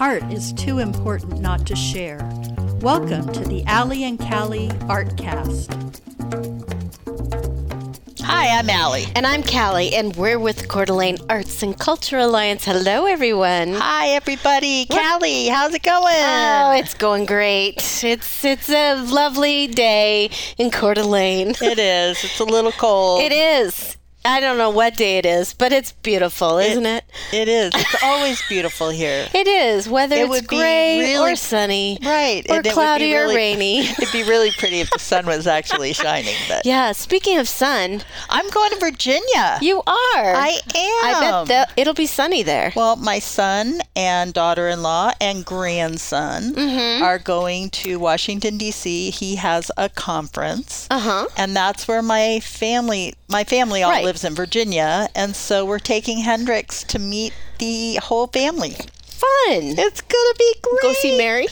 Art is too important not to share. Welcome to the Allie and Callie Artcast. Hi, I'm Allie. And I'm Callie, and we're with Coeur d'Alene Arts and Culture Alliance. Hello, everyone. Hi, everybody. Callie, how's it going? Oh, it's going great. It's it's a lovely day in Coeur d'Alene. it is. It's a little cold. It is. I don't know what day it is, but it's beautiful, isn't it? It is. It's always beautiful here. It is, whether It it's would be gray really- or sunny, Right. or and it would be cloudy or really- rainy. It'd be really pretty if the sun was actually shining. But Yeah. Speaking of sun, I'm going to Virginia. you are. I am. I bet that it'll be sunny there. Well, my son and daughter-in-law and grandson Mm-hmm. are going to Washington D.C. He has a conference. Uh huh. and that's where my family my family all Right. lives in Virginia and so we're taking Hendrix to meet the whole family. Fun. It's gonna be great. Go see Mary.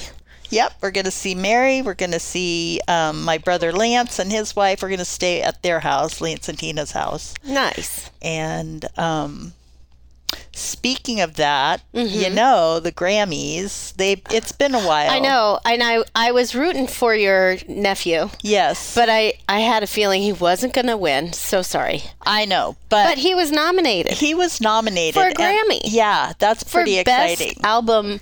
Yep, we're gonna see Mary. We're gonna see um, my brother Lance and his wife. We're gonna stay at their house, Lance and Tina's house. Nice. And um, speaking of that, you know the Grammys. They it's been a while. Mm-hmm. I know, and I I was rooting for your nephew, Yes, but I I had a feeling he wasn't going to win. So sorry, I know. But, but he was nominated he was nominated For a and- Grammy. yeah, that's for pretty best exciting. album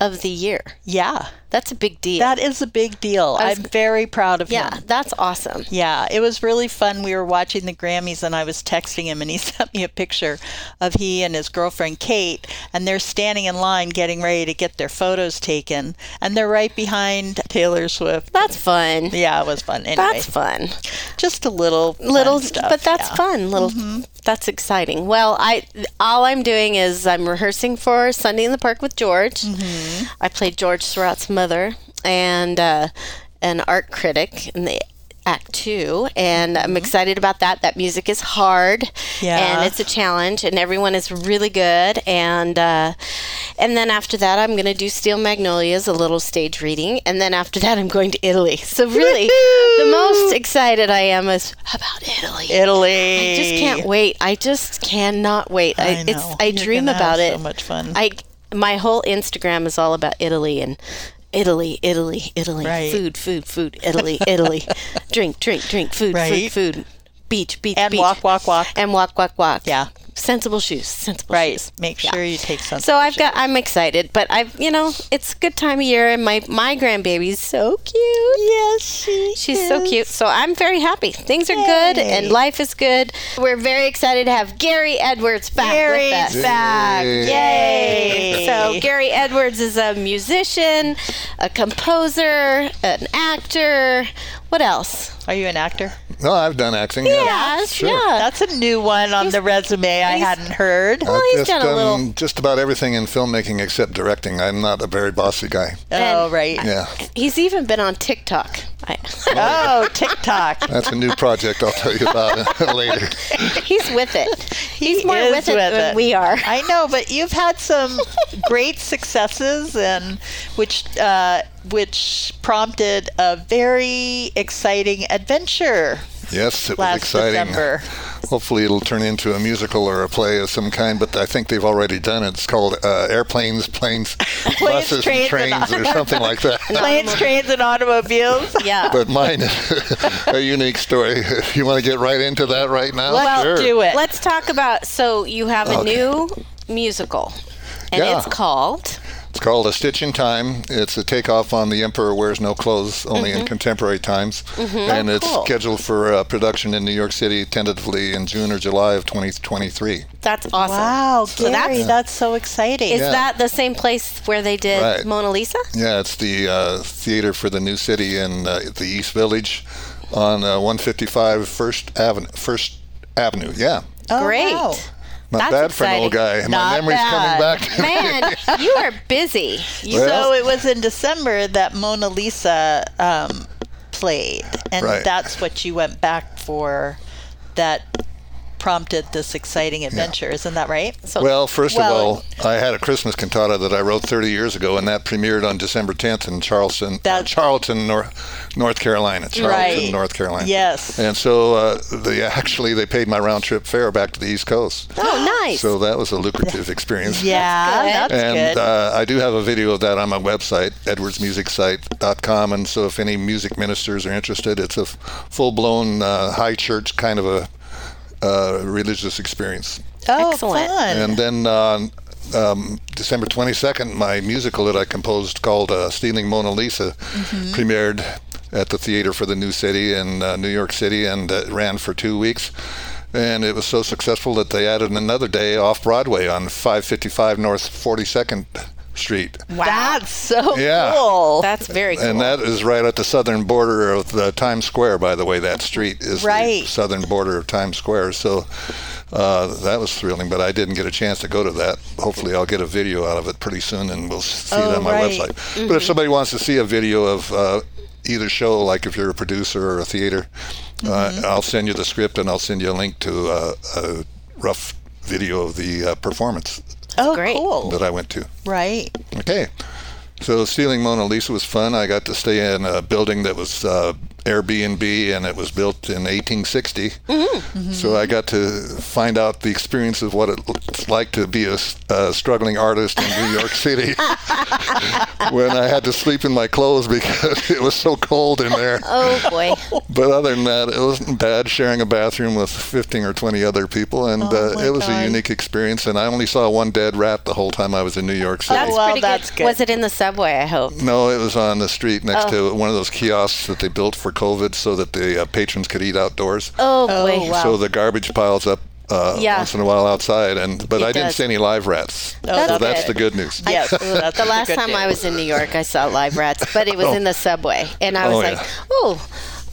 of the year. Yeah, That's a big deal. that is a big deal. Was- I'm very proud of yeah, him. Yeah, that's awesome. Yeah, it was really fun. We were watching the Grammys and I was texting him and he sent me a picture of he and his girlfriend Kate and they're standing in line getting ready to get their photos taken and they're right behind Taylor Swift. That's fun. Yeah, it was fun. Anyway, That's fun. just a little Little, stuff, but that's yeah. fun. Little, mm-hmm. that's exciting. Well, I all I'm doing is I'm rehearsing for Sunday in the Park with George. Mm-hmm. I played George Seurat's mother and uh, an art critic in the act two and i'm excited about that that music is hard Yeah. and it's a challenge and everyone is really good and uh, and then after that i'm going to do steel magnolias a little stage reading and then after that i'm going to italy so really the most excited i am is about italy Italy. I just can't wait. I just cannot wait. I, I it's. I You're dream about it. so much fun. I my whole Instagram is all about Italy and Italy, Italy, Italy. Right. Food, food, food. Italy, Italy. drink, drink, drink. Food, Right. food, food. Beach, beach, and beach. walk, walk, walk. and walk, walk, walk. Yeah. Sensible shoes. Sensible Right. shoes. Make Yeah. sure you take something. So I've got. I'm excited, but I've. You know, it's a good time of year, and my my grandbaby's so cute. yes, she She's so cute. So I'm very happy. Things are good and life is good. We're very excited to have Gary Edwards back Gary's with us. back. Yay! Yay. So Gary Edwards is a musician, a composer, an actor. What else? Are you an actor? No, I've done acting. Yes, sure. yeah. That's a new one on the resume I hadn't heard. Well, I've he's just done a little- just about everything in filmmaking except directing. I'm not a very bossy guy. Oh, And- right. Yeah, He's even been on TikTok. I, Oh, TikTok. that's a new project. I'll tell you about later. he's with it. He's more is with it than we are. I know, but you've had some great successes, and which uh, which prompted a very exciting adventure Yes, it was exciting. December. Hopefully, it'll turn into a musical or a play of some kind. But I think they've already done it. It's called uh, Airplanes, Planes, Buses, Trains, and and- Trains, or something like that. Planes, trains, and automobiles. Yeah. But mine is a unique story. If you want to get right into that right now, Let's sure. do it. Let's talk about. So you have a Okay. new musical, and Yeah. it's called. It's called A Stitch in Time. It's a takeoff on The Emperor Wears No Clothes, only Mm-hmm. in contemporary times. And it's cool. scheduled for uh, production in New York City tentatively in June or July of 2023. That's awesome. Wow, So Gary, that's- that's, so exciting. Is Yeah. that the same place where they did Right. Mona Lisa? Yeah, it's the uh, theater for the new city in uh, the East Village on uh, 155 First Avenue. First Avenue, yeah. Oh, Great. wow. Not That's bad for an old guy. Not My memory's bad. coming back. to me. Man, you are busy. You, Well- So it was in December that Mona Lisa um, played, and Right. that's what you went back for that prompted this exciting adventure. Isn't that right? So Well, first Well- of all, I had a Christmas cantata that I wrote 30 years ago, and that premiered on December 10th in Charleston, That- Charlton, North, North Carolina. Charlton, Right. North Carolina. Yes. And so uh, they actually they paid my round trip fare back to the East Coast. oh, nice. So that was a lucrative experience. Yeah, good. that's and good. uh, I do have a video of that on my website, edwardsmusicsite.com. And so if any music ministers are interested, it's a full blown uh, high church kind of a uh, religious experience. oh, excellent. fun. And then on um, December 22nd, my musical that I composed called uh, Stealing Mona Lisa premiered at the Theater for the New City in uh, New York City and uh, ran for two weeks. And it was so successful that they added another day off Broadway on 555 North 42nd Street. Wow. That's so Yeah. cool. That's very cool. And that is right at the southern border of the Times Square, by the way. That street is Right. the southern border of Times Square. So uh, that was thrilling, but I didn't get a chance to go to that. Hopefully, I'll get a video out of it pretty soon and we'll see it Oh, on my right. website. But if somebody wants to see a video of uh, either show, like if you're a producer or a theater, Mm-hmm. uh, I'll send you the script and I'll send you a link to uh, a rough video of the uh, performance oh, great. cool. that I went to. Right. Okay. So stealing Mona Lisa was fun. I got to stay in a building that was uh, Airbnb, and it was built in 1860. So I got to find out the experience of what it's like to be a struggling artist in New York City. when I had to sleep in my clothes because it was so cold in there. oh boy. But other than that, it wasn't bad sharing a bathroom with 15 or 20 other people, and Oh uh, it was God. a unique experience. And I only saw one dead rat the whole time I was in New York City. Oh, well, pretty that's good. Was it in the subway? I hope. No, it was on the street next Oh. to one of those kiosks that they built for COVID so that the uh, patrons could eat outdoors. Oh Oh, boy. wow. So the garbage piles up uh, Yeah. once in a while outside, and but It I didn't does. see any live rats. That's so that's good. the good news. Yes. that's the last good time I was in New York, I saw live rats, but it was Oh. in the subway, and I was Oh, like, yeah. "Oh,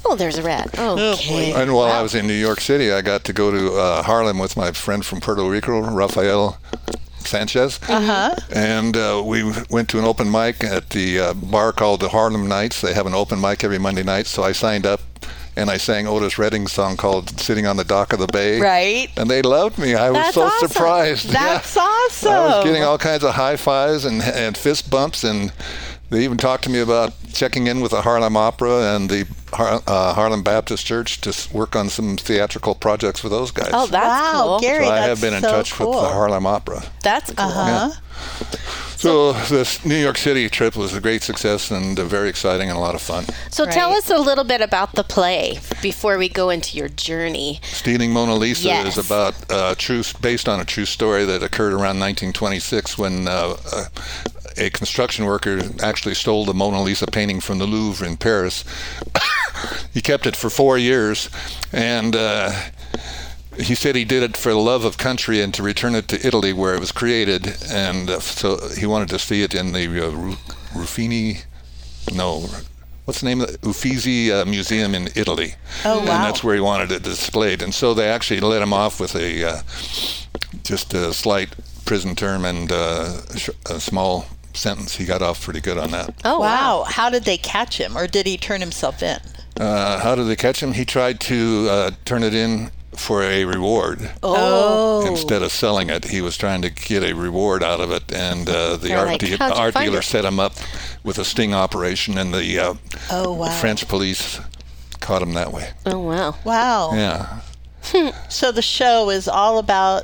oh, there's a rat." Okay. And while I was in New York City, I got to go to uh, Harlem with my friend from Puerto Rico, Rafael Sanchez. Uh-huh. And uh, we went to an open mic at the uh, bar called the Harlem Nights. They have an open mic every Monday night, so I signed up and I sang Otis Redding's song called "Sitting on the Dock of the Bay." Right. And they loved me. I was That's so awesome. surprised. That's Yeah. awesome. I was getting all kinds of high fives and, and fist bumps, and they even talked to me about checking in with the Harlem Opera and the Har- uh, Harlem Baptist Church to work on some theatrical projects with those guys. Oh, that's wow, cool. Gary, so I have been in so touch cool. with the Harlem Opera. That's cool. Uh-huh. So this New York City trip was a great success and uh, very exciting and a lot of fun. So tell us a little bit about the play before we go into your journey. Stealing Mona Lisa Yes. is about uh, true, based on a true story that occurred around 1926 when uh, uh, a construction worker actually stole the Mona Lisa painting from the Louvre in Paris. he kept it for four years, and uh, he said he did it for the love of country and to return it to Italy where it was created, and uh, so he wanted to see it in the uh, Ruffini, no. What's the name of the Uffizi uh, Museum in Italy? Oh, And that's where he wanted it displayed. And so they actually let him off with a uh, just a slight prison term and uh, sh- a small sentence. He got off pretty good on that. Oh Wow. How did they catch him, or did he turn himself in? Uh, how did they catch him? He tried to uh, turn it in for a reward Oh. instead of selling it. He was trying to get a reward out of it, and uh, the They're art, like, de- art dealer it?" set him up with a sting operation, and the uh, Oh, wow. French police caught him that way. Oh wow. Wow. Yeah. So the show is all about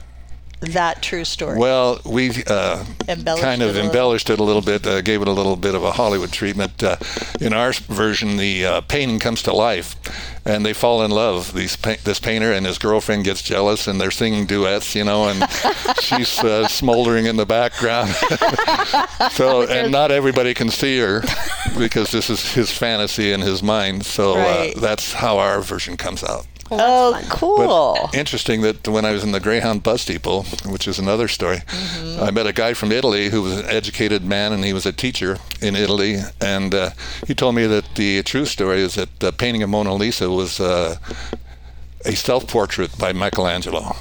that true story. Well, we uh, kind it of little. embellished it a little bit, uh, gave it a little bit of a Hollywood treatment. Uh, in our version, the uh, painting comes to life, and they fall in love. These this painter and his girlfriend gets jealous, and they're singing duets, you know, and she's uh, smoldering in the background. so, and not everybody can see her because this is his fantasy in his mind. So Right. uh, that's how our version comes out. Oh, fun. cool. Interesting that when I was in the Greyhound bus depot, which is another story, I met a guy from Italy who was an educated man and he was a teacher in Italy. And uh, he told me that the true story is that the painting of Mona Lisa was uh, a self portrait by Michelangelo.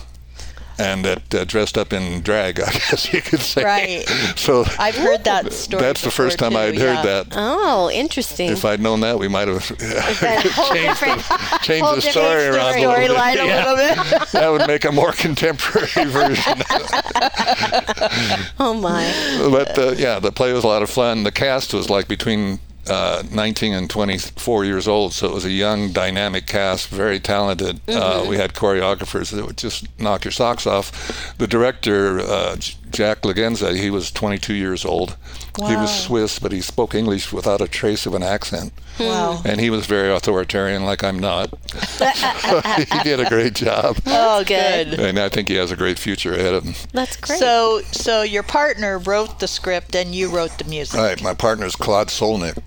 And that uh, dressed up in drag, I guess you could say. Right. So I've heard that story. that's the first before, time I'd too, heard yeah. that. Oh, interesting. If I'd known that, we might have changed the, changed the different story around a little bit. storyline a little bit. that would make a more contemporary version. Oh my. but uh, yeah, the play was a lot of fun. The cast was like between uh, 19 and 24 years old, so it was a young, dynamic cast, very talented. Uh, we had choreographers that would just knock your socks off. The director, uh, Jack Lagenza, he was 22 years old. Wow. He was Swiss, but he spoke English without a trace of an accent. Wow. And he was very authoritarian, like I'm not. he did a great job. Oh, good. good. And I think he has a great future ahead of him. That's great. So, so your partner wrote the script and you wrote the music. Right. My partner's Claude Solnik,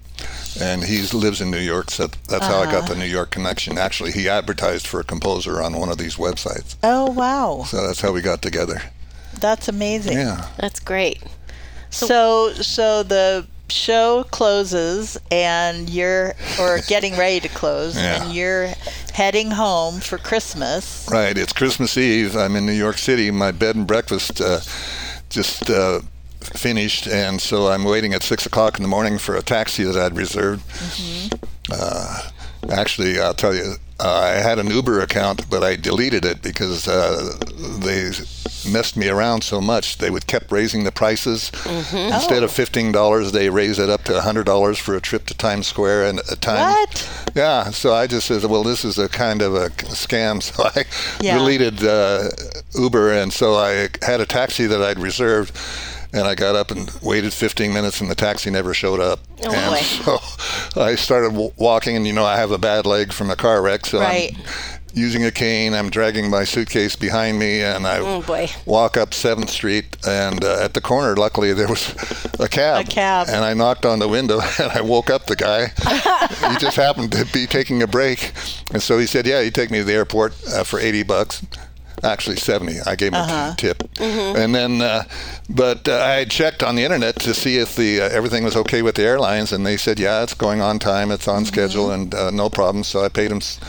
and he lives in New York, so that's how I got the uh-huh. New York connection. Actually, he advertised for a composer on one of these websites, Oh, wow. so that's how we got together. That's amazing. Yeah. That's great. So, so the show closes and you're or getting ready to close Yeah. and you're heading home for Christmas. Right. It's Christmas Eve. I'm in New York City. My bed and breakfast uh, just uh, finished, and so I'm waiting at six o'clock in the morning for a taxi that I'd reserved. Mm-hmm. Uh, actually, I'll tell you, uh, I had an Uber account, but I deleted it because uh, they messed me around so much. They would kept raising the prices. Instead of fifteen dollars, they raised it up to hundred dollars for a trip to Times Square and a time. What? Yeah, so I just said, well, this is a kind of a scam. So I Yeah. deleted uh, Uber, and so I had a taxi that I'd reserved. And I got up and waited 15 minutes, and the taxi never showed up. Oh, and boy. so I started w- walking, and you know I have a bad leg from a car wreck, so Right. I'm using a cane. I'm dragging my suitcase behind me, and I Oh, boy. walk up Seventh Street, and uh, at the corner, luckily there was a cab. A cab. And I knocked on the window, and I woke up the guy. he just happened to be taking a break, and so he said, "Yeah, you take me to the airport uh, for 80 bucks." Actually, 70. I gave him a tip, and then, uh, but uh, I had checked on the internet to see if the uh, everything was okay with the airlines, and they said, "Yeah, it's going on time, it's on schedule, and uh, no problem." So I paid him s-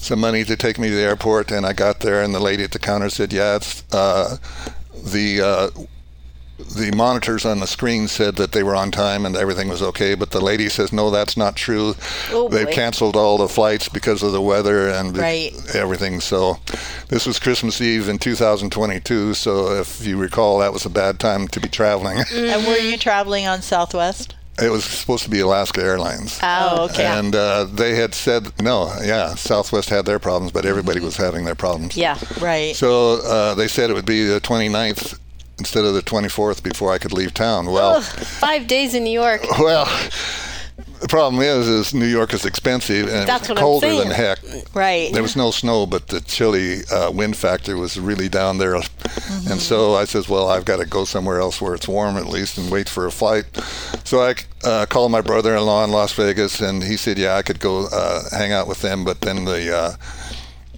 some money to take me to the airport, and I got there, and the lady at the counter said, "Yeah, it's uh, the." Uh, the monitors on the screen said that they were on time and everything was okay, but the lady says, no, that's not true. Oh, They've boy. canceled all the flights because of the weather and the- Right. everything. So this was Christmas Eve in 2022. So if you recall, that was a bad time to be traveling. And were you traveling on Southwest? It was supposed to be Alaska Airlines. Oh, okay. And uh, they had said, no, yeah, Southwest had their problems, but everybody was having their problems. Yeah. Right. So uh, they said it would be the 29th instead of the 24th before I could leave town. Well, Ugh, five days in New York. Well, the problem is, is New York is expensive and That's it was I'm colder than heck. right. There was no snow, but the chilly uh, wind factor was really down there. Mm-hmm. And so I says, well, I've got to go somewhere else where it's warm at least and wait for a flight. So I uh, called my brother-in-law in Las Vegas, and he said, yeah, I could go uh, hang out with them, but then the uh,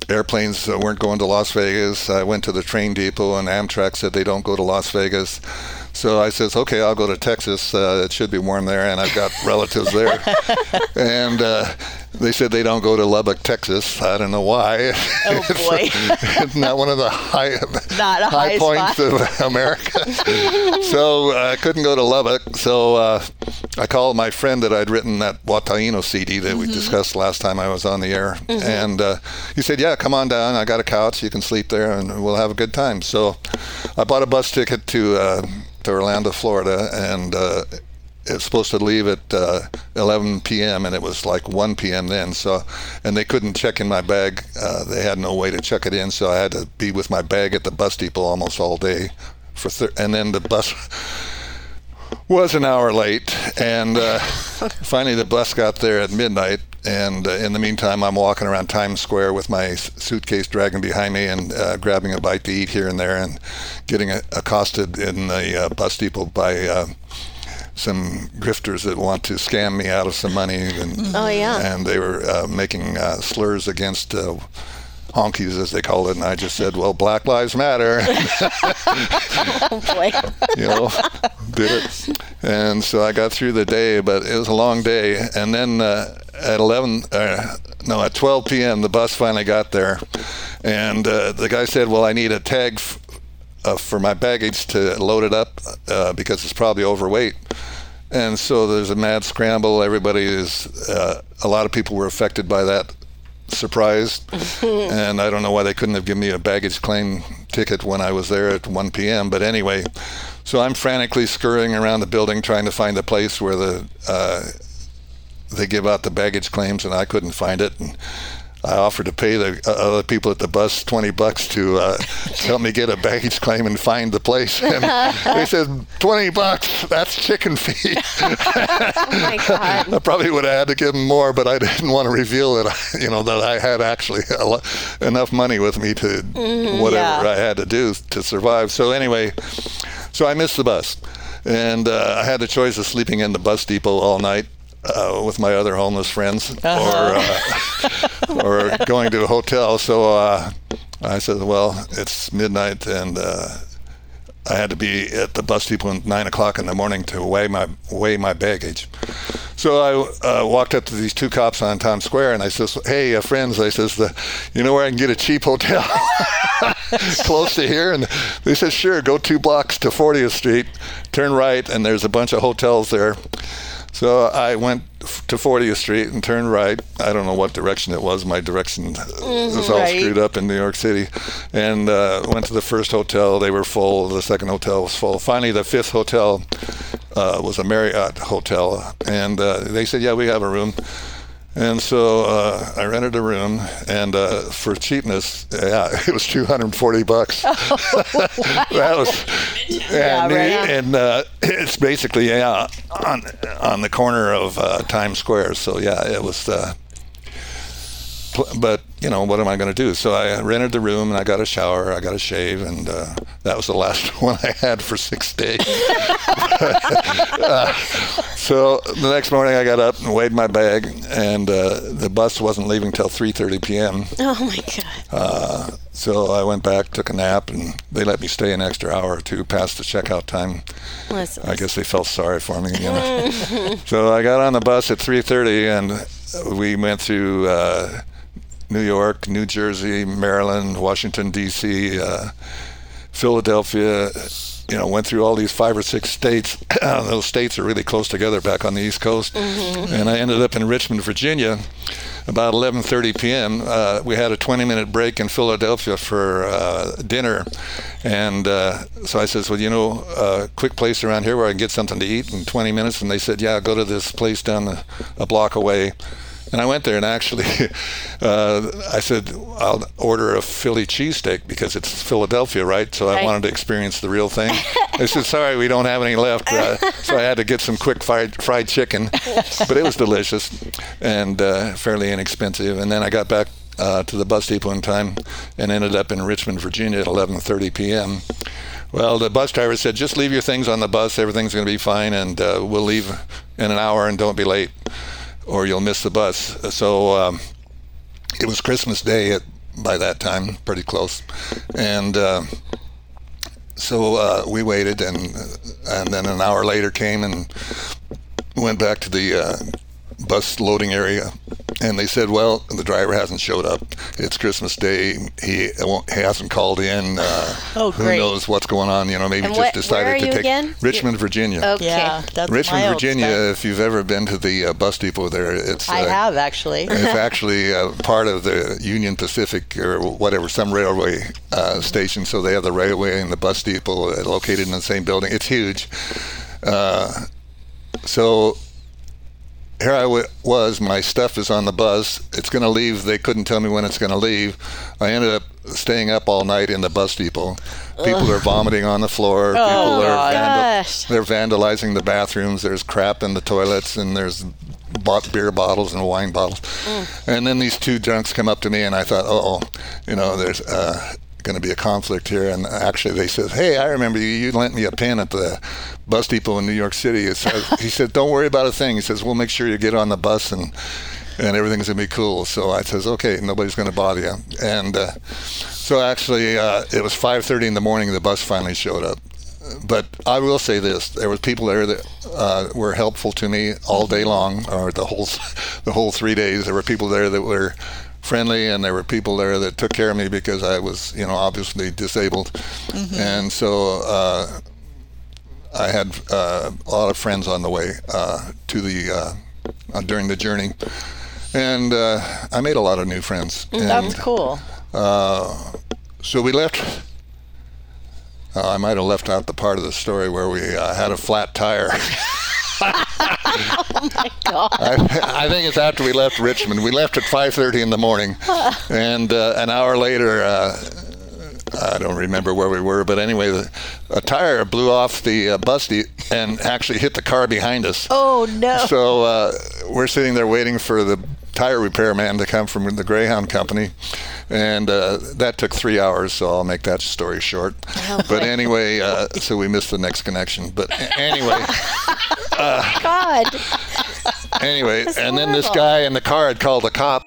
airplanes uh, weren't going to Las Vegas. I went to the train depot, and Amtrak said they don't go to Las Vegas. So I says, okay, I'll go to Texas. Uh, it should be warm there, and I've got relatives there. and uh, they said they don't go to Lubbock, Texas. I don't know why. Oh, boy. it's not one of the high, Not a high high points of America. so uh, I couldn't go to Lubbock. So uh, I called my friend that I'd written that Wataino CD that we discussed last time I was on the air, and uh, he said, "Yeah, come on down. I got a couch. You can sleep there, and we'll have a good time." So I bought a bus ticket to uh, to Orlando, Florida, and. Uh, it's supposed to leave at uh, 11 p.m. and it was like 1 p.m. then. So, and they couldn't check in my bag. Uh, they had no way to check it in, so I had to be with my bag at the bus depot almost all day. For thir- and then the bus was an hour late, and uh, finally the bus got there at midnight. And uh, in the meantime, I'm walking around Times Square with my suitcase dragging behind me and uh, grabbing a bite to eat here and there, and getting accosted in the uh, bus depot by. Uh, some grifters that want to scam me out of some money, and Oh, yeah. and they were uh, making uh, slurs against uh, honkies, as they call it, and I just said, "Well, Black Lives Matter," Oh boy. you know, did it, and so I got through the day, but it was a long day, and then uh, at 11, uh, no, at 12 p.m., the bus finally got there, and uh, the guy said, "Well, I need a tag." F- uh, for my baggage to load it up uh, because it's probably overweight. And so there's a mad scramble. Everybody is, uh, a lot of people were affected by that surprise. and I don't know why they couldn't have given me a baggage claim ticket when I was there at 1 p.m. But anyway, so I'm frantically scurrying around the building trying to find the place where the uh, they give out the baggage claims, and I couldn't find it. And I offered to pay the uh, other people at the bus 20 bucks to uh, help me get a baggage claim and find the place. And they said, 20 bucks, that's chicken feed. oh my God. I probably would have had to give them more, but I didn't want to reveal that, I, you know, that I had actually lo- enough money with me to whatever yeah. I had to do to survive. So anyway, so I missed the bus. And uh, I had the choice of sleeping in the bus depot all night uh, with my other homeless friends, or uh, or going to a hotel. So uh, I said, "Well, it's midnight, and uh, I had to be at the bus depot at nine o'clock in the morning to weigh my weigh my baggage." So I uh, walked up to these two cops on Times Square, and I says, "Hey, uh, friends," I says, the, "You know where I can get a cheap hotel close to here?" And they said, "Sure, go two blocks to 40th Street, turn right, and there's a bunch of hotels there." So I went to 40th Street and turned right. I don't know what direction it was. My direction uh, was all Right. screwed up in New York City. And uh, went to the first hotel. They were full. The second hotel was full. Finally, the fifth hotel uh, was a Marriott hotel. And uh, they said, Yeah, we have a room. And so uh, I rented a room, and uh, for cheapness, yeah, it was 240 bucks. that was, Yeah, and, right. and uh, it's basically yeah on on the corner of uh, Times Square. So yeah, it was. But you know what am I going to do? So I rented the room and I got a shower, I got a shave, and uh, that was the last one I had for six days. Uh, so the next morning I got up and weighed my bag, and uh, the bus wasn't leaving till 3:30 p.m. Oh my God. Uh, so I went back, took a nap, and they let me stay an extra hour or two past the checkout time. I guess they felt sorry for me. You know? so I got on the bus at 3:30, and we went through uh, New York, New Jersey, Maryland, Washington D.C., uh, Philadelphia. You know, went through all these five or six states. Those states are really close together back on the East Coast, and I ended up in Richmond, Virginia. About 11:30 p.m., uh, we had a 20-minute break in Philadelphia for uh, dinner, and uh, so I says, "Well, you know, a quick place around here where I can get something to eat in 20 minutes." And they said, "Yeah, go to this place down the, a block away." And I went there, and actually, uh, I said, "I'll order a Philly cheesesteak because it's Philadelphia, right?" So I Right. wanted to experience the real thing. They said, "Sorry, we don't have any left." Uh, so I had to get some quick fried fried chicken, but it was delicious and uh, fairly inexpensive. And then I got back uh, to the bus depot in time and ended up in Richmond, Virginia at 11:30 p.m. Well, the bus driver said, "Just leave your things on the bus. Everything's going to be fine, and uh, we'll leave in an hour, and don't be late, or you'll miss the bus." So um, it was Christmas Day at, by that time, pretty close, and. Uh, so uh, we waited, and and then an hour later came and went back to the uh, bus loading area, and they said, "Well, the driver hasn't showed up. It's Christmas Day. He won't, he hasn't called in. Uh, Oh, who knows what's going on? You know, maybe And just where- decided where are to you take again? Richmond, Virginia. Okay. Yeah, that's Richmond, Virginia. stuff. If you've ever been to the uh, bus depot there, it's I uh, have actually. it's actually uh, part of the Union Pacific or whatever, some railway uh, station. So they have the railway and the bus depot located in the same building. It's huge. Uh, so here I w- was. My stuff is on the bus. It's going to leave. They couldn't tell me when it's going to leave. I ended up staying up all night in the bus depot. People are vomiting on the floor. People are God. vandal- Gosh. they're vandalizing the bathrooms. There's crap in the toilets, and there's bought beer bottles and wine bottles. And then these two drunks come up to me, and I thought, oh, you know, there's uh, going to be a conflict here. And actually, they said, hey, I remember you. You lent me a pen at the bus depot in New York City. It says, he said, don't worry about a thing. He says, we'll make sure you get on the bus and and everything's gonna be cool. So I says, okay, nobody's gonna bother you. And uh, so actually, uh, it was 5:30 in the morning. The bus finally showed up. But I will say this: there was people there that uh, were helpful to me all day long, or the whole the whole three days. There were people there that were friendly, and there were people there that took care of me because I was, you know, obviously disabled, and so uh, I had uh, a lot of friends on the way uh, to the uh, uh, during the journey, and uh, I made a lot of new friends. Mm, That's And, cool. uh, so we left. Uh, I might have left out the part of the story where we uh, had a flat tire. I, I think it's after we left Richmond. We left at 5:30 in the morning, and uh, an hour later, uh, I don't remember where we were, but anyway, the, a tire blew off the uh, bus de- and actually hit the car behind us. Oh no. So uh, we're sitting there waiting for the tire repair man to come from the Greyhound company, and uh, that took three hours. So I'll make that story short. but anyway, uh, so we missed the next connection. But a- anyway, God. anyway, and then this guy in the car had called the cop.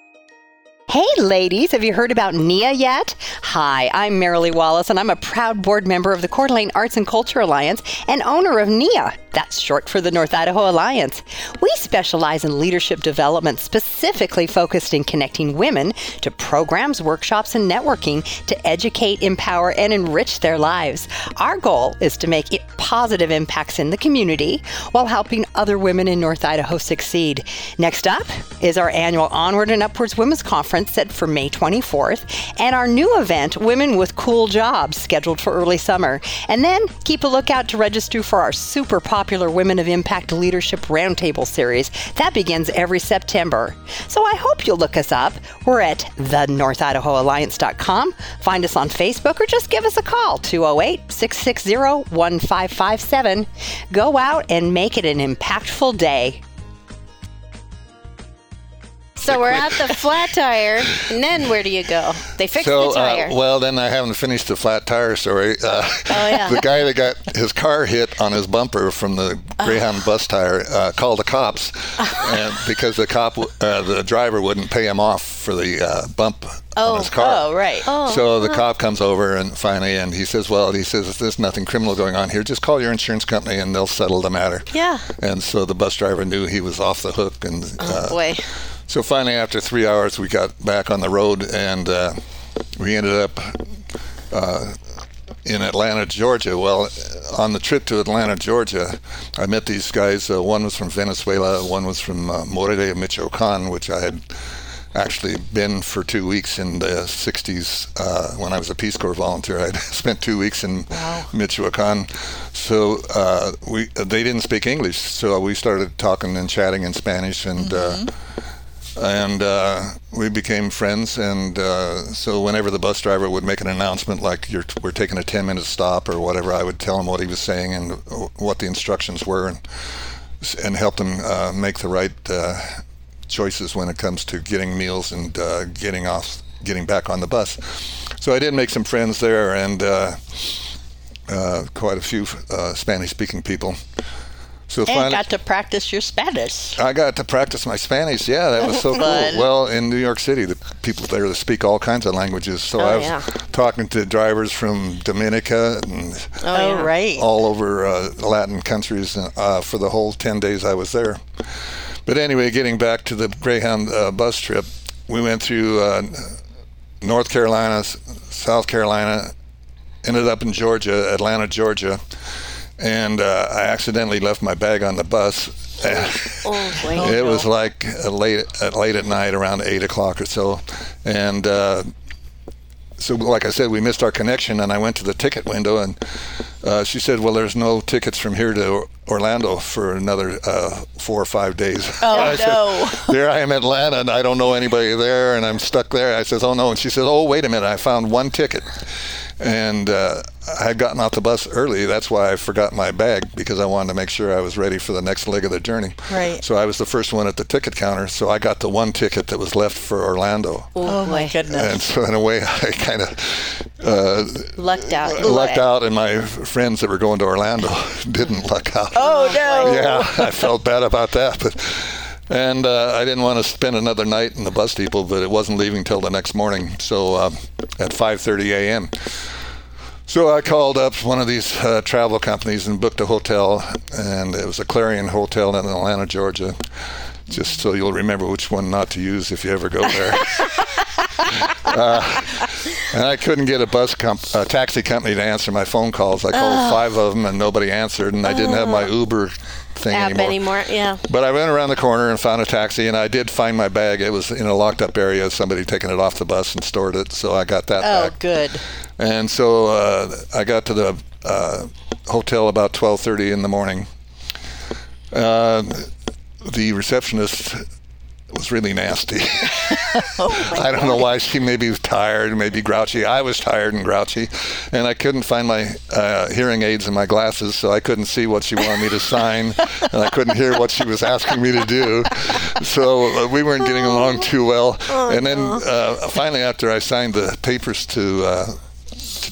Hey, ladies, have you heard about NIA yet? Hi, I'm Marilee Wallace, and I'm a proud board member of the Coeur d'Alene Arts and Culture Alliance and owner of NIA. That's short for the North Idaho Alliance. We specialize in leadership development specifically focused in connecting women to programs, workshops, and networking to educate, empower, and enrich their lives. Our goal is to make it positive impacts in the community while helping other women in North Idaho succeed. Next up is our annual Onward and Upwards Women's Conference set for May 24th, and our new event, Women with Cool Jobs, scheduled for early summer. And then keep a lookout to register for our super popular Women of Impact Leadership Roundtable series. That begins every September. So I hope you'll look us up. We're at thenorthidahoalliance.com. Find us on Facebook or just give us a call 208 660 1557. Go out and make it an impactful day. So we're at the flat tire, and then where do you go? They fix So, the tire. uh, well, then I haven't finished the flat tire story. Uh, Oh, yeah. the guy that got his car hit on his bumper from the Greyhound bus tire uh, called the cops, and because the cop, uh, the driver wouldn't pay him off for the uh, bump on his car. Oh right. Oh, So the cop comes over and finally, and he says, "Well, he says there's nothing criminal going on here, just call your insurance company and they'll settle the matter." Yeah. And so the bus driver knew he was off the hook, and uh, Boy. So finally, after three hours, we got back on the road, and uh, we ended up uh, in Atlanta, Georgia. Well, on the trip to Atlanta, Georgia, I met these guys. Uh, one was from Venezuela, one was from uh, Morelia, Michoacan, which I had actually been for two weeks in the 60s uh, when I was a Peace Corps volunteer. I'd spent two weeks in Michoacan. So uh, we they didn't speak English, so we started talking and chatting in Spanish, and uh, and uh, we became friends. And uh, so whenever the bus driver would make an announcement like "We're taking a 10-minute stop" or whatever, I would tell him what he was saying and what the instructions were, and and help him uh, make the right uh, choices when it comes to getting meals and uh, getting off, getting back on the bus. So I did make some friends there, and uh, quite a few Spanish-speaking people. So And finally, got to practice your Spanish. I got to practice my Spanish. Yeah, that was so cool. Well, in New York City, the people there that speak all kinds of languages. So Oh, I was yeah. talking to drivers from Dominica and Oh, yeah. right. all over uh, Latin countries uh, for the whole 10 days I was there. But anyway, getting back to the Greyhound uh, bus trip, we went through uh, North Carolina, South Carolina, ended up in Georgia, Atlanta, Georgia, and uh, I accidentally left my bag on the bus. Oh, boy. it was like uh, late uh, late at night, around eight o'clock or so, and uh, so like I said, we missed our connection, and I went to the ticket window, and uh, she said, "Well, there's no tickets from here to Orlando for another uh, four or five days." Oh, I said, no. there I am in Atlanta, and I don't know anybody there, and I'm stuck there. I says, "Oh no," and she says, "Oh, wait a minute, I found one ticket." And uh, I had gotten off the bus early. That's why I forgot my bag because I wanted to make sure I was ready for the next leg of the journey. Right. So I was the first one at the ticket counter. So I got the one ticket that was left for Orlando. Oh my goodness. And so in a way, I kind of uh, Lucked out. lucked out, and my friends that were going to Orlando didn't luck out. Oh no. Yeah, I felt bad about that, but and uh, I didn't want to spend another night in the bus depot, but it wasn't leaving till the next morning. So um, at 5:30 a.m. So I called up one of these uh, travel companies and booked a hotel, and it was a Clarion Hotel in Atlanta, Georgia. Just so you'll remember which one not to use if you ever go there. uh, and I couldn't get a bus comp- a taxi company to answer my phone calls. I called five of them and nobody answered, and I didn't have my Uber thing App anymore. anymore. Yeah. But I went around the corner and found a taxi, and I did find my bag. It was in a locked up area. Somebody taken it off the bus and stored it, so I got that Oh, back. good. And so uh, I got to the uh, hotel about 12:30 in the morning. Uh, the receptionist was really nasty. I don't know why. She maybe was tired, maybe grouchy. I was tired and grouchy, and I couldn't find my uh, hearing aids and my glasses, so I couldn't see what she wanted me to sign, and I couldn't hear what she was asking me to do. So uh, we weren't getting along too well. and then uh, finally, after I signed the papers to uh, to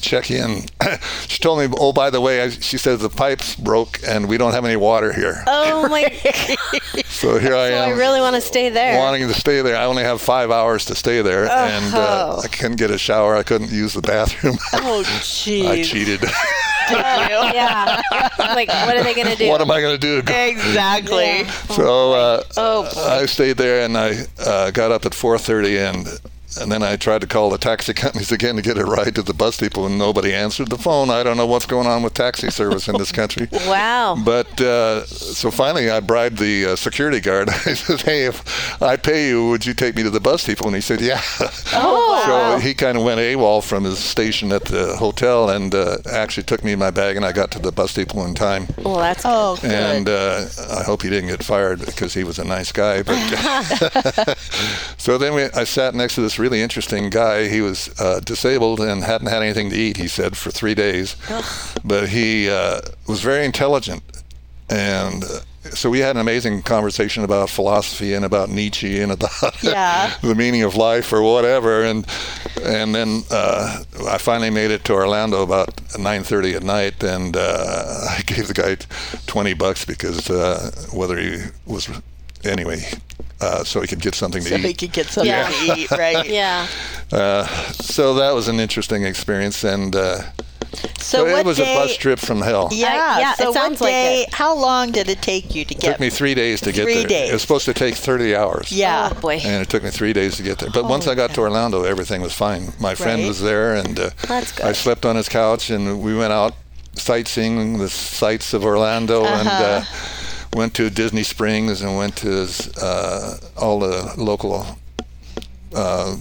check in, she told me, "Oh, by the way, I, she says the pipes broke and we don't have any water here." Oh my! So here I so I really want to stay there. Wanting to stay there, I only have five hours to stay there, and uh, I couldn't get a shower. I couldn't use the bathroom. Oh, jeez. I cheated. yeah. like, what are they gonna do? what am I going to do? Exactly. So uh, Oh. I stayed there, and I uh, got up at 4:30, and and then I tried to call the taxi companies again to get a ride to the bus depot, and nobody answered the phone. I don't know what's going on with taxi service in this country. Wow. But uh, so finally, I bribed the uh, security guard. I said, "Hey, if I pay you, would you take me to the bus depot?" And he said, "Yeah." Oh, So he kind of went AWOL from his station at the hotel and uh, actually took me in my bag, and I got to the bus depot in time. well, that's Oh, good. And uh, I hope he didn't get fired because he was a nice guy. But so then we, I sat next to this really interesting guy. He was uh, disabled and hadn't had anything to eat. He said for three days, but he uh, was very intelligent, and. Uh, so we had an amazing conversation about philosophy and about Nietzsche and about Yeah. the meaning of life or whatever, and and then uh, I finally made it to Orlando about 9:30 at night, and uh, I gave the guy 20 bucks because uh, whether he was anyway, uh, so he could get something to so he eat. could get something Yeah. to eat, right? yeah. Uh, so that was an interesting experience, and uh, So, what it was day, a bus trip from hell. Yeah, I- yeah, so it sounds what like day, it. how long did it take you to It get took me three days to get there. Three there. days. It was supposed to take 30 hours. Yeah. Oh boy. And it took me three days to get there. But once I got to Orlando, everything was fine. My friend Right. was there, and uh, That's good. I slept on his couch, and we went out sightseeing the sights of Orlando, and uh, went to Disney Springs, and went to uh, all the local. Uh,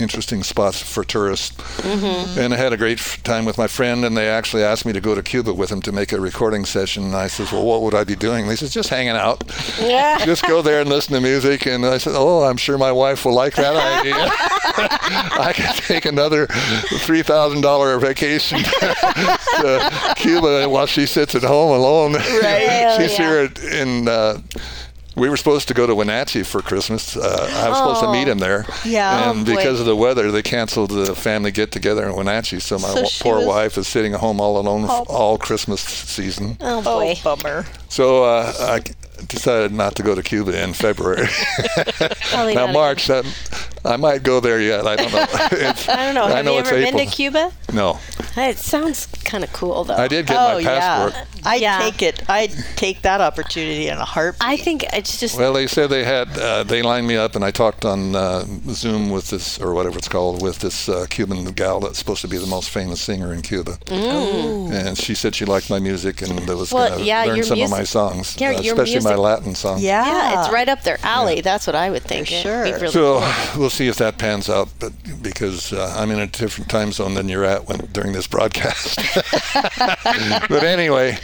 interesting spots for tourists and I had a great time with my friend and they actually asked me to go to Cuba with them to make a recording session and I said well what would I be doing and they said just hanging out Yeah. just go there and listen to music. And I said, oh, I'm sure my wife will like that idea. I can take another $3,000 vacation to Cuba while she sits at home alone. Right. She's Yeah. here in. Uh, we were supposed to go to Wenatchee for Christmas. Uh, I was supposed to meet him there. Yeah. And Oh, because of the weather, they canceled the family get together in Wenatchee. So my So wa- poor was- wife is sitting at home all alone f- all Christmas season. Oh Oh, boy. bummer. So uh, I decided not to go to Cuba in February. Probably now not a March, that, I might go there yet. I don't know. It's- I don't know. Have I know you it's ever April. been to Cuba? No, It sounds kind of cool though. I did get oh my passport. yeah, I'd Yeah. take it. I'd take that opportunity in a heartbeat. I think it's just Well, they said they had. Uh, they lined me up, and I talked on uh, Zoom with this, or whatever it's called, with this uh, Cuban gal that's supposed to be the most famous singer in Cuba. And she said she liked my music and was Well, going to yeah, learn some music- of my songs, yeah, uh, your especially my Latin songs. yeah, yeah, it's right up their alley. That's what I would think. For sure. really So cool. we'll see if that pans out, but because uh, I'm in a different time zone than you're at when during this broadcast. but anyway,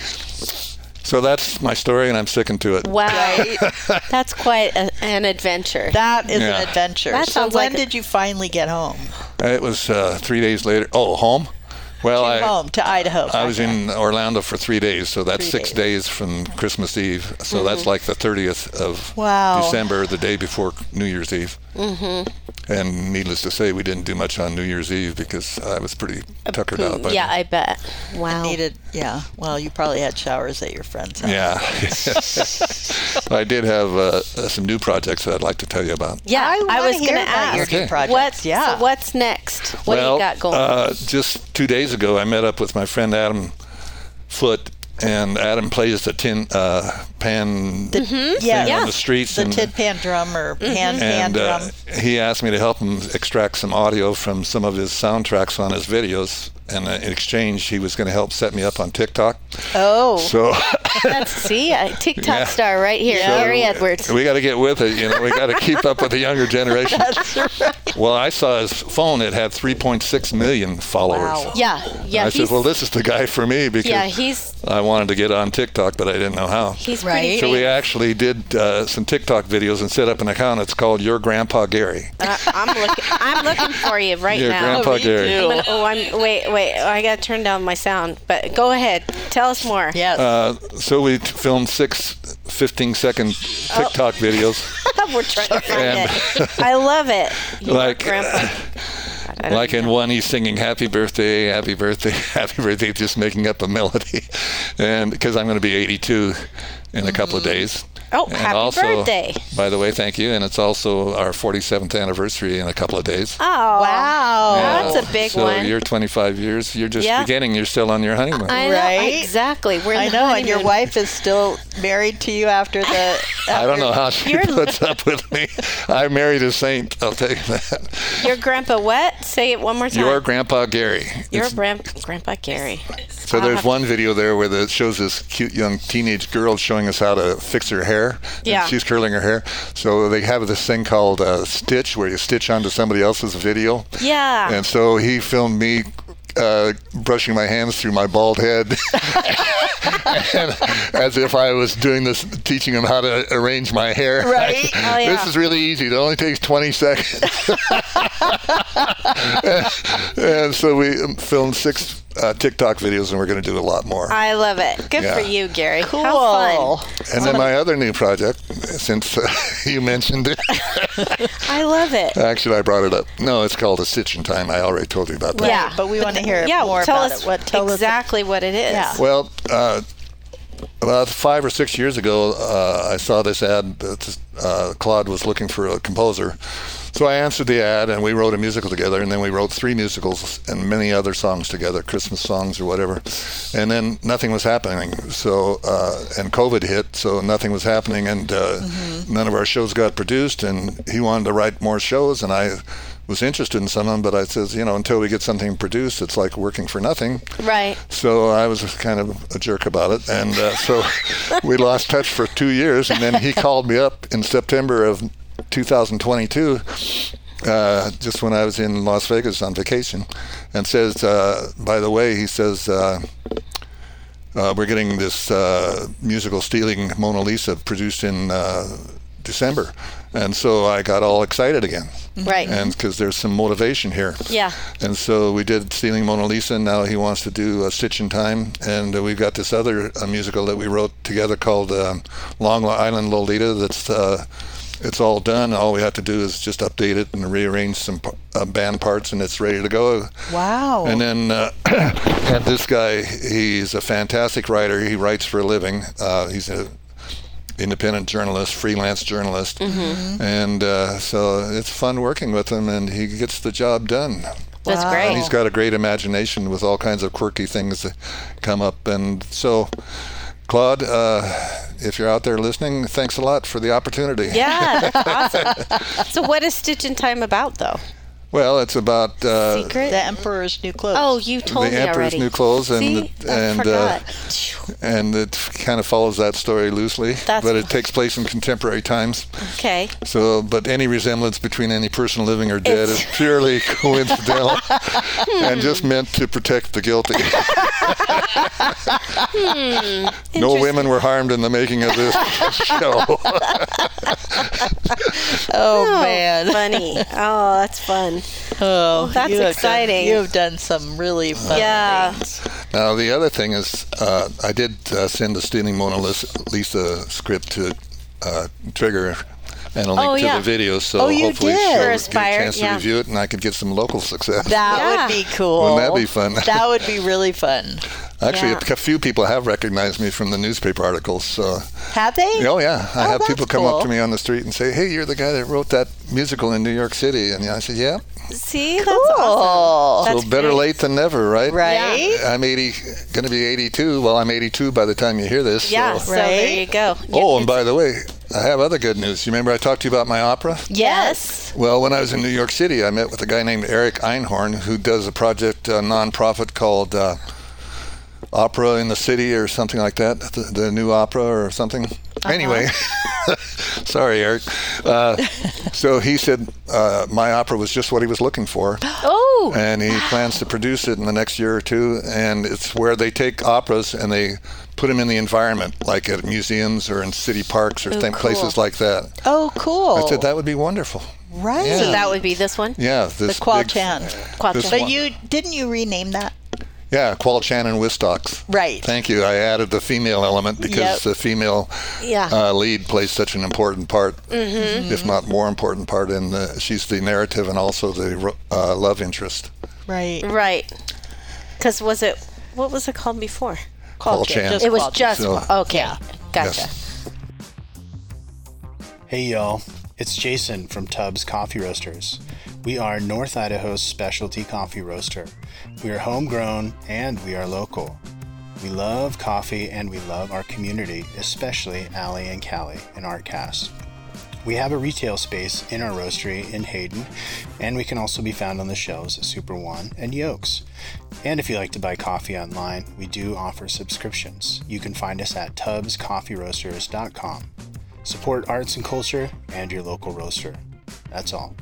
so that's my story, and I'm sticking to it. Wow, that's quite a, an adventure. That is Yeah. an adventure. That so when like a- did you finally get home? It was uh, three days later. Oh, home? Well, I home to Idaho. I was in Orlando for three days, so that's Three six days. days. from Christmas Eve. So that's like the 30th of Wow. December, the day before New Year's Eve. Mm-hmm. And needless to say, we didn't do much on New Year's Eve because I was pretty tuckered out. By yeah, then. I bet. Wow. Needed, yeah. Well, you probably had showers at your friend's house. Yeah. I did have uh, uh, some new projects that I'd like to tell you about. yeah, I, I, was going to about your ask. new Okay. projects. What? Yeah. So what's next? What well, do you got going? Uh, just two days ago, I met up with my friend Adam Foot and Adam plays the tin uh, pan thing yeah, on the streets. the and, tin pan drum or hand pan and uh, drum. he asked me to help him extract some audio from some of his soundtracks on his videos. And uh, in exchange, he was going to help set me up on TikTok. Oh, So That's see, a TikTok Yeah. star right here, Gary Edwards. we got to get with it. You know, we got to keep up with the younger generation. Well, I saw his phone; it had 3.6 million followers. Wow. Yeah, yeah. I said, "Well, this is the guy for me because yeah, he's I wanted to get on TikTok, but I didn't know how." he's Right. So we actually did uh, some TikTok videos and set up an account. It's called Your Grandpa Gary. Uh, I'm looking. I'm looking for you right now. Your now. Grandpa me Gary. too. Oh, I'm wait, wait. I gotta turn down my sound. But go ahead. Tell us more. yes. Uh, so we t- filmed six 15 second TikTok videos. We're trying to find it. I love it. Your Like- grandpa. I Like in know. one, he's singing "Happy Birthday, Happy Birthday, Happy Birthday," just making up a melody, and because I'm going to be 82 in a couple of days. Oh, and happy also, birthday. By the way, thank you, and it's also our 47th anniversary in a couple of days. Oh Wow. That's a big so one. you're 25 years. You're just Yeah. beginning. You're still on your honeymoon. I know Right? exactly. We're I the know, and your wife is still married to you after the. I don't know how she You're- puts up with me. I married a saint. I'll tell you that. Your grandpa what? Say it one more time. Your Grandpa Gary. Your It's- grandpa Gary. So there's ah. one video there where it shows this cute young teenage girl showing us how to fix her hair. And Yeah. she's curling her hair. So they have this thing called uh, Stitch, where you stitch onto somebody else's video. Yeah. And so he filmed me uh, brushing my hands through my bald head, and, as if I was doing this, teaching him how to arrange my hair. Right. Oh, yeah. This is really easy. It only takes 20 seconds. and so we filmed six uh, TikTok videos, and we're going to do a lot more. I love it. Good Yeah. for you, Gary. Cool. How fun. And then my other new project, since uh, you mentioned it, I love it. actually I brought it up. No, it's called A Stitch in Time. I already told you about that. Yeah. But we want to hear Yeah, more tell about us it. What tell us exactly what it is. Yeah. Well, uh, about five or six years ago, uh, I saw this ad that uh, Claude was looking for a composer. So I answered the ad, and we wrote a musical together, and then we wrote three musicals and many other songs together, Christmas songs or whatever. And then nothing was happening. So uh, and COVID hit, so nothing was happening, and uh, none of our shows got produced. And he wanted to write more shows, and I was interested in someone, but I says, you know, until we get something produced, it's like working for nothing. Right. So I was kind of a jerk about it, and uh, so we lost touch for two years. And then he called me up in September of 2022, uh, just when I was in Las Vegas on vacation, and says, uh, "By the way," he says. Uh, uh, we're getting this uh, musical stealing Mona Lisa produced in uh, December, and so I got all excited again, Right. and because there's some motivation here. Yeah. And so we did Stealing Mona Lisa, and now he wants to do a Stitch in Time. And uh, we've got this other uh, musical that we wrote together called um, Long Island Lolita. That's uh, it's all done. All we have to do is just update it and rearrange some uh, band parts, and it's ready to go. Wow. And then uh, and this guy, he's a fantastic writer. He writes for a living. Uh, he's a independent journalist, freelance journalist, Mm-hmm. and uh, so it's fun working with him, and he gets the job done. That's Wow. great. And he's got a great imagination with all kinds of quirky things that come up. And so, Claude, uh, if you're out there listening, thanks a lot for the opportunity. Yeah, that's awesome. so, what is Stitch in Time about, though? Well, it's about uh, Secret? the Emperor's New Clothes. Oh, you told the me Emperor's already. New Clothes, and See? I and uh, forgot. and it kind of follows that story loosely, That's- but it takes place in contemporary times. okay. So, but any resemblance between any person living or dead is purely coincidental and just meant to protect the guilty. no women were harmed in the making of this show. oh, man. Funny. Oh, that's fun. Oh, that's you have done- exciting. you have done some really fun Yeah. things. now, the other thing is, uh, I did uh, send the Stealing Mona Lisa, Lisa script to uh, Trigger and a link Oh, to yeah. the video, so Oh, you hopefully did? she'll For get a Aspire, chance to yeah. review it and I could get some local success. That Yeah. would be cool. Wouldn't that be fun? that would be really fun. Actually, Yeah. a few people have recognized me from the newspaper articles. So, Have they? oh yeah, I Oh, have people that's come up to me on the street and say, "Hey, you're the guy that wrote that musical in New York City," and I said, "Yeah." See, that's awesome. So That's better great. late than never, right? Right? I'm 80, going to be 82. Well, I'm 82 by the time you hear this. Yeah, so- so there you go. Oh, and by the way, I have other good news. You remember I talked to you about my opera? yes. Well, when I was in New York City, I met with a guy named Eric Einhorn who does a project, a nonprofit called uh, Opera in the City or something like that, the, the new opera or something. Anyway, sorry, Eric. Uh, so he said uh, my opera was just what he was looking for. Oh, and he plans to produce it in the next year or two. And it's where they take operas and they put them in the environment, like at museums or in city parks or Oh, thing, cool. places like that. Oh, cool. I said that would be wonderful. right. Yeah. so that would be this one. Yeah, the this Qual big- Chan. Qual Chan. But you didn't you rename that? Yeah, Qual Chan and Wistocks. Right. Thank you. I added the female element because Yep. the female Yeah. uh, lead plays such an important part, Mm-hmm. if not more important part. In the, she's the narrative and also the uh, love interest. Right. Right. Because was it? What was it called before? Qual Chan. It was Qual just So- okay. Gotcha. Yes. Hey y'all, it's Jason from Tubbs Coffee Roasters. We are North Idaho's specialty coffee roaster. We are homegrown and we are local. We love coffee and we love our community, especially Allie and Callie and Artcast. We have a retail space in our roastery in Hayden, and we can also be found on the shelves at Super One and Yokes. And if you like to buy coffee online, we do offer subscriptions. You can find us at tubscoffeeroasters.com. Support arts and culture and your local roaster. That's all.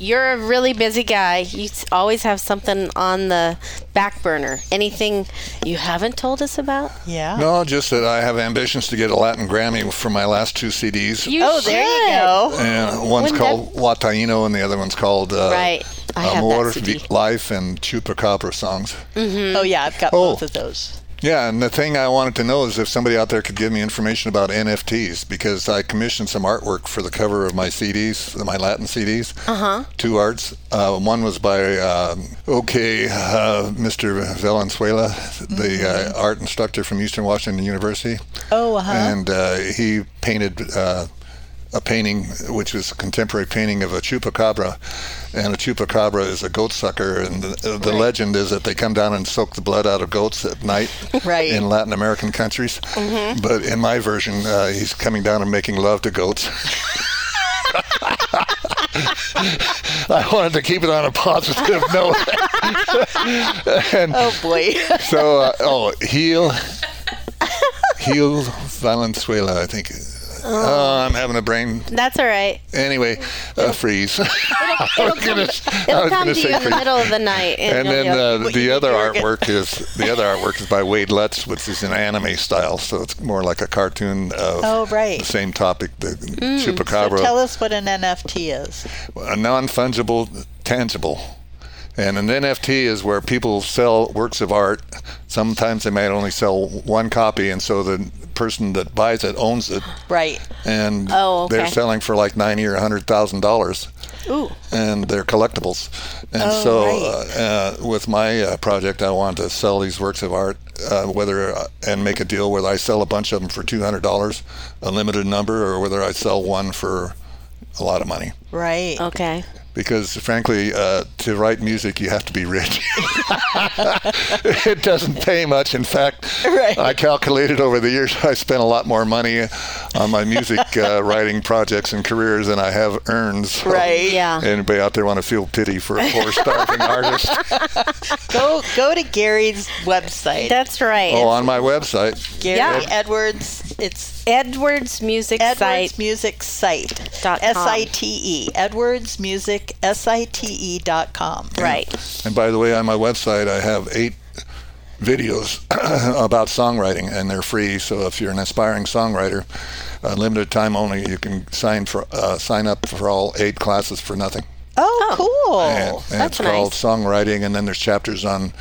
You're a really busy guy. You always have something on the back burner. Anything you haven't told us about? Yeah. No, just that I have ambitions to get a Latin Grammy for my last two CDs. You Oh, there you go. And one's Wouldn't called Wataino and the other one's called uh, Right. I have Amor, that CD. Life and Chupacabra songs. Oh yeah, I've got Oh. both of those. Yeah, and the thing I wanted to know is if somebody out there could give me information about NFTs because I commissioned some artwork for the cover of my CDs, my Latin CDs. Uh huh. Two arts. Uh, one was by um, okay, uh, Mr. Valenzuela, the uh, art instructor from Eastern Washington University, Oh, uh-huh. and uh, he painted. A painting which was a contemporary painting of a chupacabra, and a chupacabra is a goat sucker, and the, the legend is that they come down and soak the blood out of goats at night Right. in Latin American countries. But in my version, uh, he's coming down and making love to goats. I wanted to keep it on a positive note. and oh boy. so, uh, oh, heel, heel Valenzuela, I think. Oh, I'm having a brain. That's all right. Anyway, uh, freeze. I was gonna, I It'll come gonna you in the middle of the night. And you'll then uh, like, the other artwork is the other artwork is by Wade Lutz, which is in anime style, so it's more like a cartoon of Oh, right. the same topic, the So chupacabra, tell us what an NFT is. a non-fungible, tangible. And an NFT is where people sell works of art. Sometimes they might only sell one copy, and so the person that buys it owns it, Right. and Oh, okay. they're selling for like ninety or hundred thousand dollars. Ooh. and they're collectibles. And Oh, so, right. uh, uh, with my uh, project, I want to sell these works of art, uh, whether uh, and make a deal whether I sell a bunch of them for two hundred dollars, a limited number, or whether I sell one for a lot of money. Right. Okay. Because frankly, uh, to write music, you have to be rich. it doesn't pay much. In fact, Right. I calculated over the years I spent a lot more money on my music uh, writing projects and careers than I have earned. So Right. Yeah. Anybody out there want to feel pity for a poor starving artist? Go go to Gary's website. That's right. Oh, on my website. Gary Yeah. Edwards. It's Edwards Music Edwards Site. Music Site. Dot. S I T E. Edwards Music S I T E dot com. Right. And by the way, on my website, I have eight videos about songwriting, and they're free. So if you're an aspiring songwriter, uh, limited time only, you can sign for uh, sign up for all eight classes for nothing. Oh, cool. and, and that's it's called songwriting, and then there's chapters on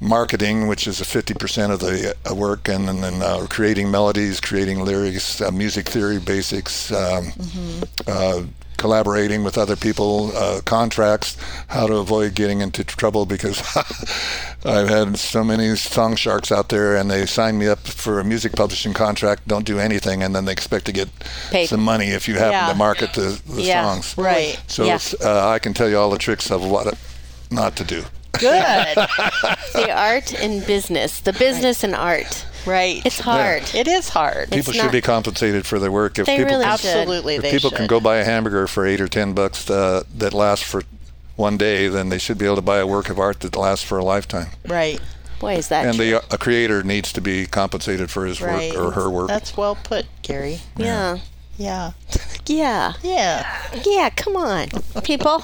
marketing, which is a 50% of the uh, work, and, then then uh, creating melodies, creating lyrics, uh, music theory basics, um, Mm-hmm. Collaborating with other people, uh, contracts, how to avoid getting into trouble because I've had so many song sharks out there and they sign me up for a music publishing contract, don't do anything, and then they expect to get Paid. some money if you happen Yeah. to market the, the Yeah. songs. Right. So Yeah. uh, I can tell you all the tricks of what not to do. Good. the art and business, the business and art. Right. It's hard. It is hard. People should not- be compensated for their work. If They people really can, should. Absolutely, if they people should. can go buy a hamburger for eight or ten bucks uh, that lasts for one day, then they should be able to buy a work of art that lasts for a lifetime. Right. Boy, is that And true. the a creator needs to be compensated for his Right. work or her work. That's well put, Gary. yeah. Yeah. Yeah. Yeah. Yeah, Yeah, come on, people.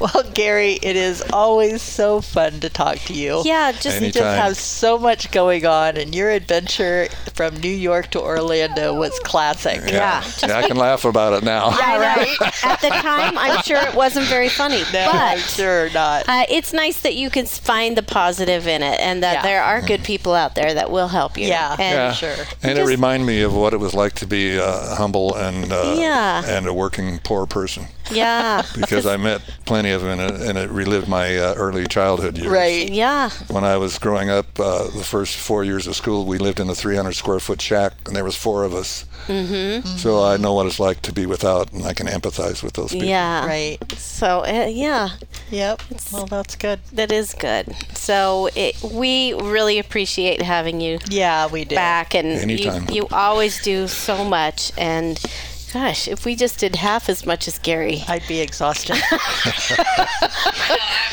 Well, Gary, it is always so fun to talk to you. Yeah, just Any- You just have so much going on, and your adventure from New York to Orlando was classic. yeah. yeah, I can laugh about it now. I know. At the time, I'm sure it wasn't very funny, No, I'm but sure not. uh, it's nice that you can find the positive in it, and that Yeah. there are good people out there that will help you. Yeah. and Yeah. sure. And it Just- reminded me of what it was like to be uh, and uh, Yeah. and a working poor person yeah, because I met plenty of them and it, and it relived my uh, early childhood years. Right. yeah, When I was growing up, uh, the first four years of school, we lived in a 300 square foot shack, and there was four of us. Mm-hmm. So I know what it's like to be without, and I can empathize with those people. yeah. Right. So uh, yeah, Yep. Well, that's good. that is good. So it, we really appreciate having you Yeah, we do. back, and you, you always do so much. And gosh, if we just did half as much as Gary, I'd be exhausted.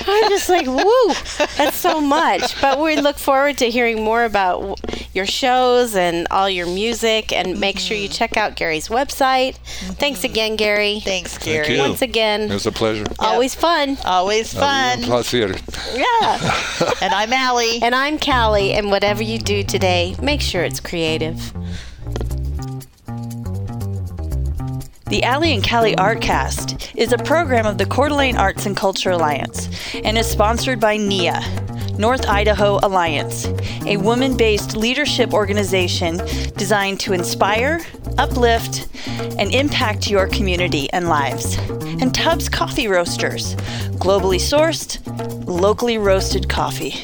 I'm just like, woo, that's so much. But we look forward to hearing more about your shows and all your music. And make sure you mm-hmm. check out Gary's website. Mm-hmm. Thanks again, Gary. Thanks, Gary. you. Once again, It was a pleasure. always fun. Always fun. Plus theater. Yeah. and I'm Allie. And I'm Callie, and whatever you do today, make sure it's creative. The Allie and Callie Artcast is a program of the Coeur d'Alene Arts and Culture Alliance and is sponsored by NIA, North Idaho Alliance, a woman based leadership organization designed to inspire, uplift, and impact your community and lives. And Tubbs Coffee Roasters, globally sourced, locally roasted coffee.